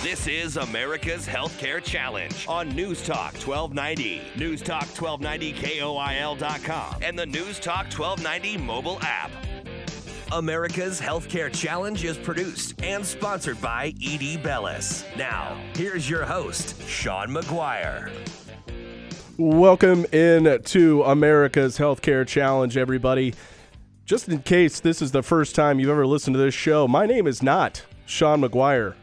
This is America's Healthcare Challenge on News Talk 1290, News Talk 1290 KOIL.com, and the News Talk 1290 mobile app. America's Healthcare Challenge is produced and sponsored by Eide Bailly. Now, here's your host, Sean McGuire. Welcome in to America's Healthcare Challenge, everybody. Just in case this is the first time you've ever listened to this show, my name is not Sean McGuire.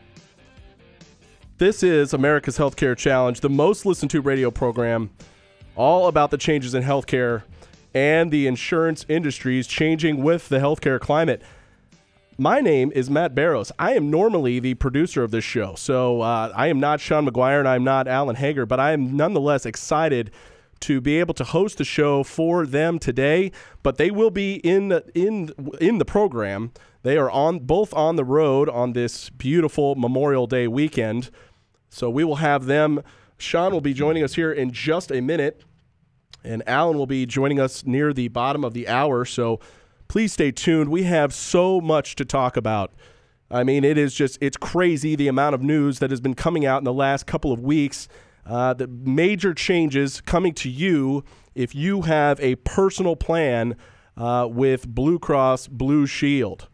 This is America's Healthcare Challenge, the most listened to radio program, all about the changes in healthcare and the insurance industries changing with the healthcare climate. My name is Matt Barrows. I am normally the producer of this show, so uh, I am not Sean McGuire and I'm not Alan Hager, but I am nonetheless excited to be able to host the show for them today. But they will be in in in the program. They are on both on the road on this beautiful Memorial Day weekend. So we will have them. Sean will be joining us here in just a minute, and Alan will be joining us near the bottom of the hour. So please stay tuned. We have so much to talk about. I mean, it is just, it's crazy the amount of news that has been coming out in the last couple of weeks. Uh, the major changes coming to you if you have a personal plan uh, with Blue Cross Blue Shield.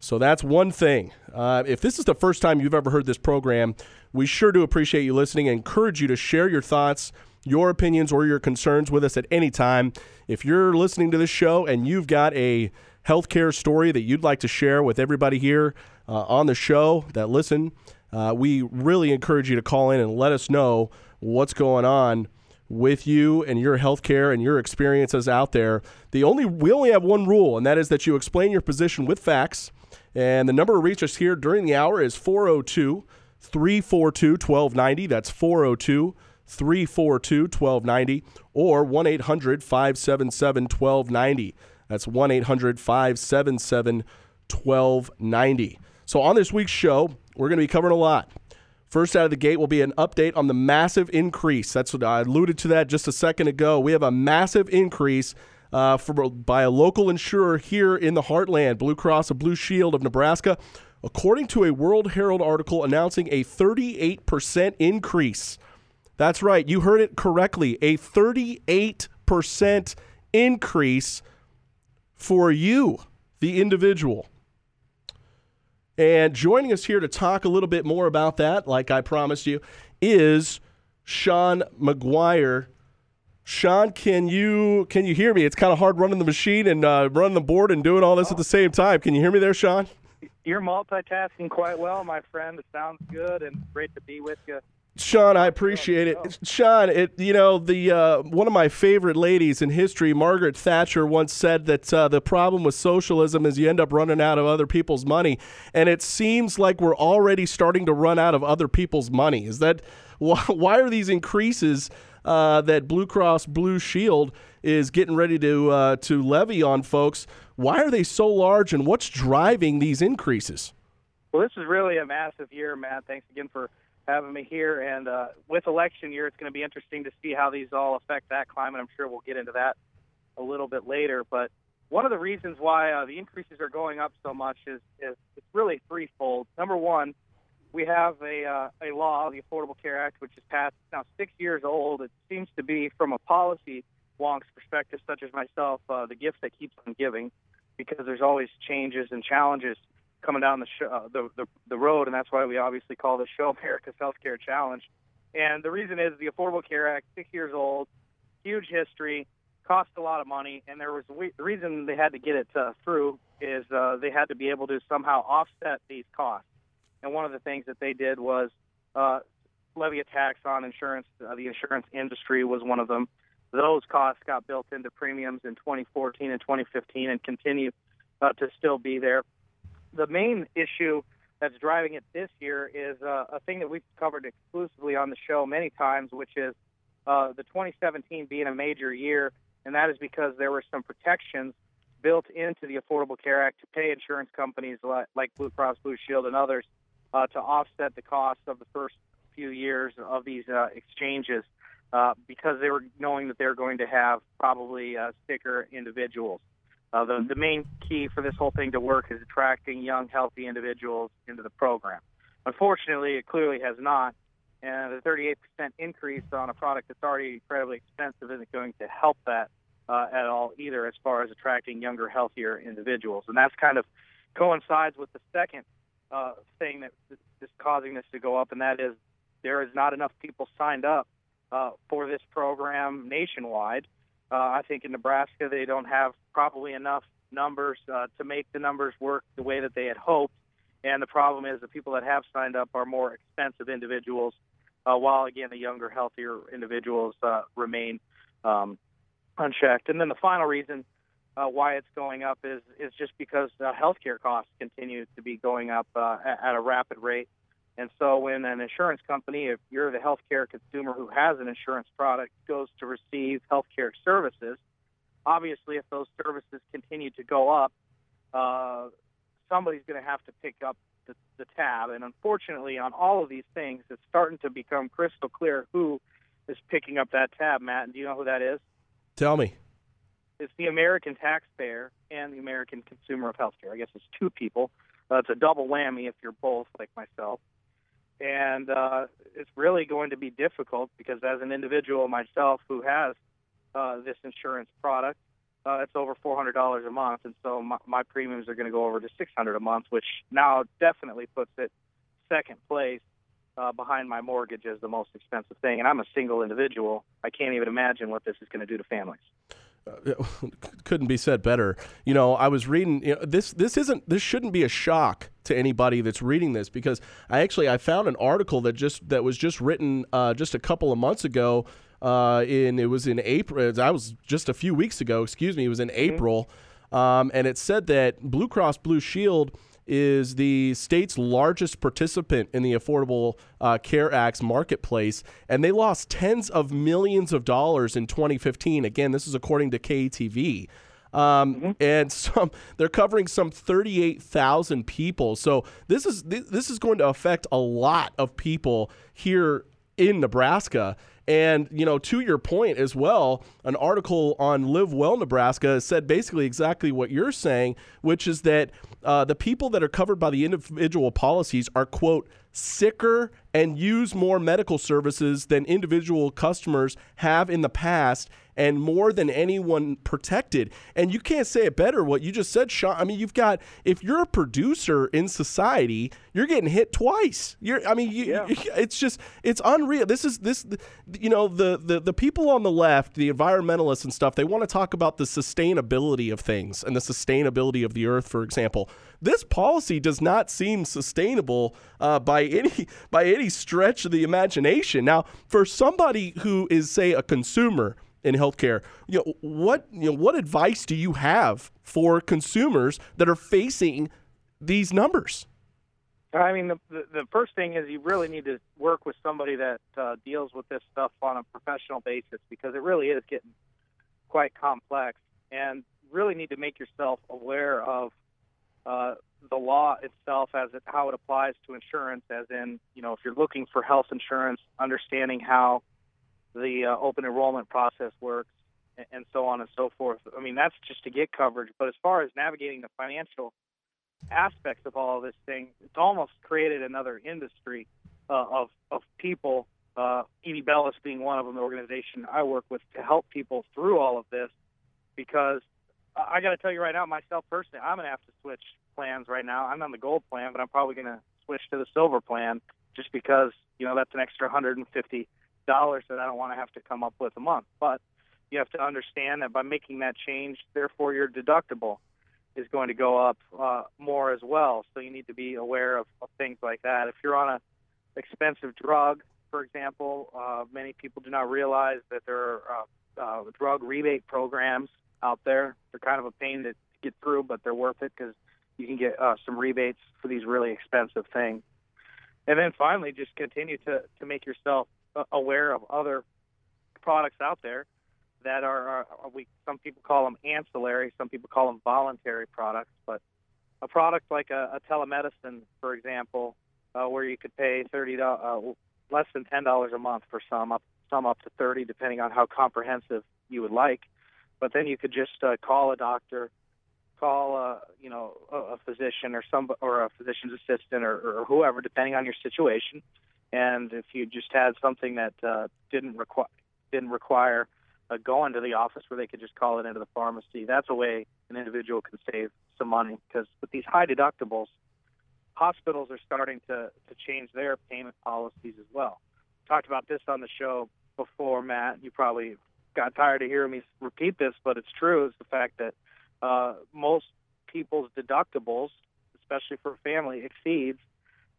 So that's one thing. Uh, if this is the first time you've ever heard this program, we sure do appreciate you listening and encourage you to share your thoughts, your opinions, or your concerns with us at any time. If you're listening to this show and you've got a healthcare story that you'd like to share with everybody here uh, on the show that listen, uh, we really encourage you to call in and let us know what's going on with you and your healthcare and your experiences out there. The only we only have one rule, and that is that you explain your position with facts. And the number to reach us here during the hour is 402 342 1290. That's 402 342 1290 or 1 800 577 1290. That's 1 800 577 1290. So, on this week's show, we're going to be covering a lot. First out of the gate will be an update on the massive increase. That's what I alluded to that just a second ago. We have a massive increase uh, for, by a local insurer here in the heartland, Blue Cross and Blue Shield of Nebraska, according to a World Herald article announcing a 38% increase. That's right, you heard it correctly. A 38% increase for you, the individual. And joining us here to talk a little bit more about that, like I promised you, is Sean McGuire. Sean, can you can you hear me? It's kind of hard running the machine and uh, running the board and doing all this at the same time. Can you hear me there, Sean? You're multitasking quite well, my friend. It sounds good and great to be with you Sean, I appreciate it. Sean, it you know the uh, one of my favorite ladies in history, Margaret Thatcher, once said that uh, the problem with socialism is you end up running out of other people's money, and it seems like we're already starting to run out of other people's money. Is that why are these increases uh, that Blue Cross Blue Shield is getting ready to uh, to levy on folks? Why are they so large, and what's driving these increases? Well, this is really a massive year, Matt. Thanks again for having me here. And uh, with election year, it's going to be interesting to see how these all affect that climate. I'm sure we'll get into that a little bit later. But one of the reasons why uh, the increases are going up so much is, is it's really threefold. Number one, we have a uh, a law, the Affordable Care Act, which is passed now six years old. It seems to be, from a policy wonks perspective, such as myself, uh, the gift that keeps on giving, because there's always changes and challenges coming down the, sh- uh, the, the the road, and that's why we obviously call this show America's Healthcare Challenge. And the reason is the Affordable Care Act, six years old, huge history, cost a lot of money, and there was the reason they had to get it uh, through is uh, they had to be able to somehow offset these costs. And one of the things that they did was uh, levy a tax on insurance. Uh, the insurance industry was one of them. Those costs got built into premiums in 2014 and 2015 and continue uh, to still be there the main issue that's driving it this year is uh, a thing that we've covered exclusively on the show many times, which is uh, the 2017 being a major year, and that is because there were some protections built into the Affordable Care Act to pay insurance companies like, like Blue Cross Blue Shield and others uh, to offset the cost of the first few years of these uh, exchanges uh, because they were knowing that they were going to have probably uh, sicker individuals. Uh, the, the main key for this whole thing to work is attracting young, healthy individuals into the program. Unfortunately, it clearly has not, and the 38% increase on a product that's already incredibly expensive isn't going to help that uh, at all either, as far as attracting younger, healthier individuals. And that's kind of coincides with the second uh, thing that is causing this to go up, and that is there is not enough people signed up uh, for this program nationwide. Uh, I think in Nebraska they don't have probably enough numbers uh, to make the numbers work the way that they had hoped. And the problem is the people that have signed up are more expensive individuals, uh, while again the younger, healthier individuals uh, remain um, unchecked. And then the final reason uh, why it's going up is is just because uh, healthcare costs continue to be going up uh, at a rapid rate. And so when an insurance company, if you're the healthcare consumer who has an insurance product, goes to receive healthcare services, obviously if those services continue to go up, uh, somebody's going to have to pick up the, the tab. And unfortunately, on all of these things, it's starting to become crystal clear who is picking up that tab, Matt. And do you know who that is? Tell me. It's the American taxpayer and the American consumer of healthcare. I guess it's two people. Uh, it's a double whammy if you're both like myself and uh, it's really going to be difficult because as an individual myself who has uh, this insurance product, uh, it's over four hundred dollars a month, and so my, my premiums are going to go over to six hundred a month, which now definitely puts it second place uh, behind my mortgage as the most expensive thing. And I'm a single individual. I can't even imagine what this is going to do to families. Couldn't be said better. You know, I was reading you know, this. This isn't. This shouldn't be a shock to anybody that's reading this because I actually I found an article that just that was just written uh, just a couple of months ago. Uh, in it was in April. I was just a few weeks ago. Excuse me. It was in mm-hmm. April, um, and it said that Blue Cross Blue Shield is the state's largest participant in the Affordable uh, Care Act's marketplace, and they lost tens of millions of dollars in 2015. Again, this is according to KETV. Um, mm-hmm. and some they're covering some 38,000 people. So this is this is going to affect a lot of people here in Nebraska. And, you know, to your point as well, an article on Live Well Nebraska said basically exactly what you're saying, which is that uh, the people that are covered by the individual policies are, quote, sicker and use more medical services than individual customers have in the past and more than anyone protected. And you can't say it better what you just said, Sean. I mean, you've got if you're a producer in society, you're getting hit twice. You're I mean, you, yeah. it's just it's unreal. This is this you know, the, the the people on the left, the environmentalists and stuff, they want to talk about the sustainability of things and the sustainability of the earth, for example. This policy does not seem sustainable uh, by any by any stretch of the imagination. Now, for somebody who is, say, a consumer in healthcare. You know, what you know, what advice do you have for consumers that are facing these numbers? I mean, the, the, first thing is you really need to work with somebody that uh, deals with this stuff on a professional basis because it really is getting quite complex, and really need to make yourself aware of uh, the law itself as it, how it applies to insurance. As in, you know, if you're looking for health insurance, understanding how the uh, open enrollment process works, and and so on and so forth. I mean, that's just to get coverage. But as far as navigating the financial aspects of all of this thing, it's almost created another industry uh, of of people. Uh, Eide Bailly being one of them, the organization I work with to help people through all of this, because I got to tell you right now, myself personally, I'm gonna have to switch plans right now. I'm on the gold plan, but I'm probably gonna switch to the silver plan just because you know that's an extra 150 dollars that I don't want to have to come up with a month. But you have to understand that by making that change, therefore your deductible is going to go up uh, more as well. So you need to be aware of, of things like that. If you're on a expensive drug, for example, uh, many people do not realize that there are uh, uh, drug rebate programs out there. They're kind of a pain to get through, but they're worth it because you can get uh, some rebates for these really expensive things. And then finally, just continue to, to make yourself uh, aware of other products out there that are, are, we some people call them ancillary, some people call them voluntary products, but a product like a, a telemedicine, for example, uh, where you could pay thirty uh, less than ten dollars a month for some, up some up to thirty, depending on how comprehensive you would like. But then you could just uh, call a doctor, call a uh, you know a, a physician or some or a physician's assistant or, or whoever, depending on your situation. And if you just had something that uh, didn't require didn't require uh, going to the office where they could just call it into the pharmacy. That's a way an individual can save some money because with these high deductibles, hospitals are starting to, to change their payment policies as well. Talked about this on the show before, Matt. You probably got tired of hearing me repeat this, but it's true. Is the fact that uh, most people's deductibles, especially for family, exceeds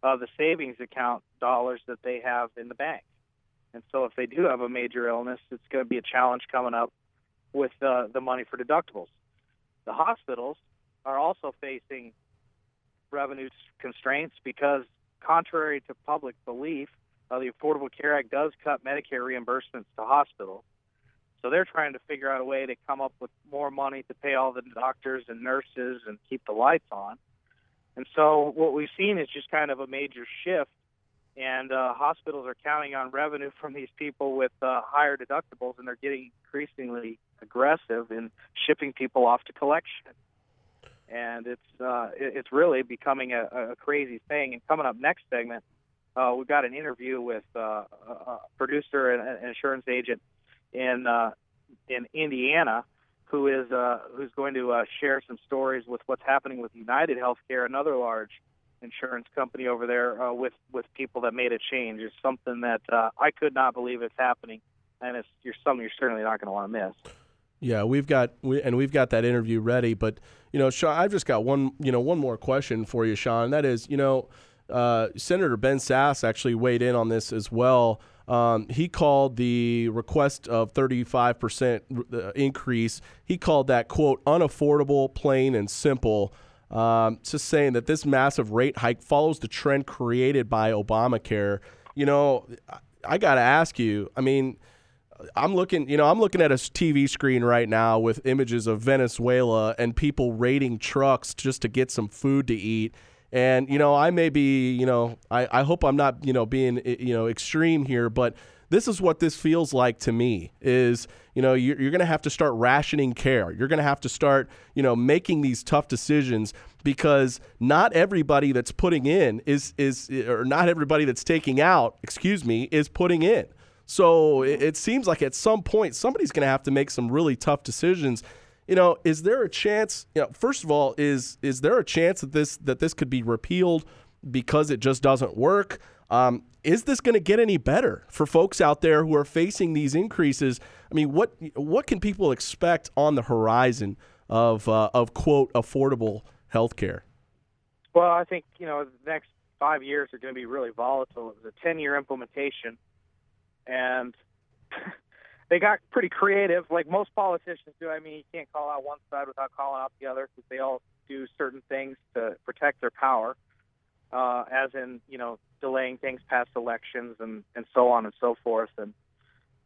uh, the savings account dollars that they have in the bank. And so, if they do have a major illness, it's going to be a challenge coming up with uh, the money for deductibles. The hospitals are also facing revenue constraints because, contrary to public belief, uh, the Affordable Care Act does cut Medicare reimbursements to hospitals. So they're trying to figure out a way to come up with more money to pay all the doctors and nurses and keep the lights on. And so what we've seen is just kind of a major shift, and uh, hospitals are counting on revenue from these people with uh, higher deductibles, and they're getting increasingly aggressive in shipping people off to collection. And it's uh, it's really becoming a, a crazy thing. And coming up next segment, uh, we've got an interview with uh, a producer and an insurance agent in uh, in Indiana who is uh, who's going to uh, share some stories with what's happening with United Healthcare, another large insurance company over there, uh, with with people that made a change. It's something that uh, I could not believe it's happening, and it's you're something you're certainly not going to want to miss. Yeah, we've got we, and we've got that interview ready. But you know, Sean, I've just got one you know one more question for you, Sean. That is, you know, uh, Senator Ben Sasse actually weighed in on this as well. Um, he called the request of 35% uh, increase, he called that, quote, unaffordable, plain, and simple. Um, just saying that this massive rate hike follows the trend created by Obamacare. You know, I got to ask you, I mean, I'm looking, you know, I'm looking at a TV screen right now with images of Venezuela and people raiding trucks just to get some food to eat. And, you know, I may be, you know, I, I hope I'm not, you know, being, eh, you know, extreme here, but this is what this feels like to me is, you know, you're, you're going to have to start rationing care. You're going to have to start, you know, making these tough decisions because not everybody that's putting in is, is, eh, or not everybody that's taking out, excuse me, is putting in. So it, it seems like at some point somebody's going to have to make some really tough decisions you know, is there a chance? You know, first of all, is is there a chance that this that this could be repealed because it just doesn't work? Um, is this going to get any better for folks out there who are facing these increases? I mean, what what can people expect on the horizon of uh, of quote affordable health care? Well, I think you know the next five years are going to be really volatile. It was a ten year implementation, and they got pretty creative, like most politicians do. I mean, you can't call out one side without calling out the other because they all do certain things to protect their power, uh, as in you know delaying things past elections and and so on and so forth. And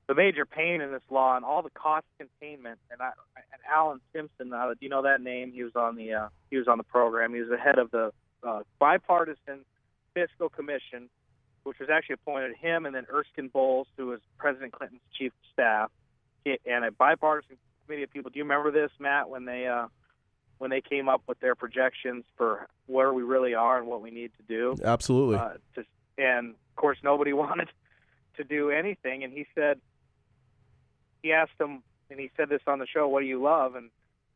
the major pain in this law and all the cost containment. And I and Alan Simpson, uh, do you know that name? He was on the uh, he was on the program. He was the head of the uh, bipartisan fiscal commission which was actually appointed him and then Erskine Bowles, who was President Clinton's chief of staff, and a bipartisan committee of people. Do you remember this, Matt, when they uh, when they came up with their projections for where we really are and what we need to do? Absolutely. Uh, to, and of course, nobody wanted to do anything, and he said he asked them, and he said this on the show, "What do you love?" and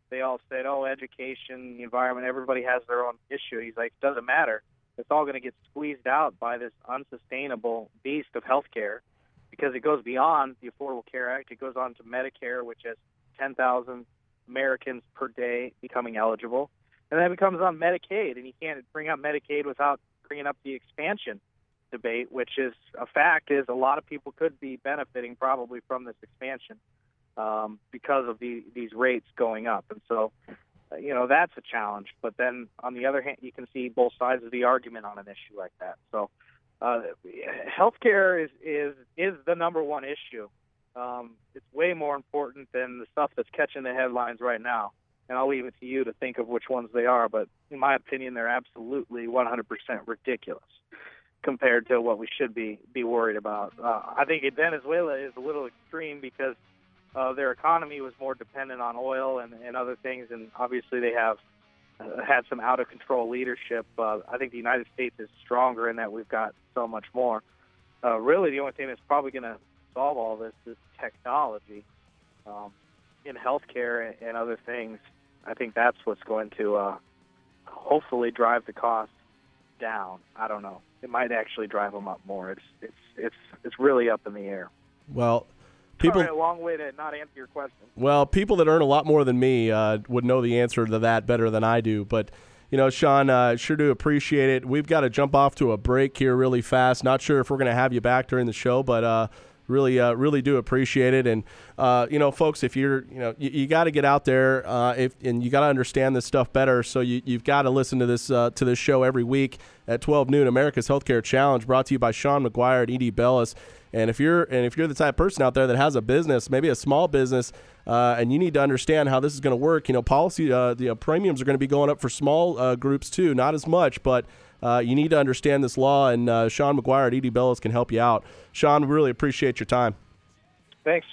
they all said, "Oh, education, the environment. Everybody has their own issue." He's like, "Doesn't matter." It's all going to get squeezed out by this unsustainable beast of healthcare because it goes beyond the Affordable Care Act. It goes on to Medicare, which has 10,000 Americans per day becoming eligible. And then it becomes on Medicaid, and you can't bring up Medicaid without bringing up the expansion debate, which is a fact is a lot of people could be benefiting probably from this expansion um, because of the, these rates going up. And so you know that's a challenge. But then on the other hand, you can see both sides of the argument on an issue like that. So, uh, healthcare is is is the number one issue. Um, it's way more important than the stuff that's catching the headlines right now. And I'll leave it to you to think of which ones they are. But in my opinion, they're absolutely 100% ridiculous compared to what we should be be worried about. Uh, I think Venezuela is a little extreme because uh, their economy was more dependent on oil and, and other things, and obviously they have uh, had some out of control leadership. Uh, I think the United States is stronger in that we've got so much more. Uh, really, the only thing that's probably going to solve all this is technology um, in healthcare and, and other things. I think that's what's going to uh, hopefully drive the costs down. I don't know. It might actually drive them up more. It's it's it's it's really up in the air. Well, people Sorry, a long way to not answer your question. Well, people that earn a lot more than me uh, would know the answer to that better than I do. But you know, Sean, uh, sure do appreciate it. We've got to jump off to a break here really fast. Not sure if we're going to have you back during the show, but uh, really, uh, really do appreciate it. And uh, you know, folks, if you're, you know, you, you got to get out there, uh, if and you got to understand this stuff better. So you, you've got to listen to this uh, to this show every week at 12 noon. America's Healthcare Challenge, brought to you by Sean McGuire and Eide Bailly. And if you're and if you're the type of person out there that has a business, maybe a small business, uh, and you need to understand how this is going to work, you know, policy, uh, the uh, premiums are going to be going up for small uh, groups too, not as much, but uh, you need to understand this law. And uh, Sean McGuire at Eide Bailly can help you out. Sean, we really appreciate your time. Thanks.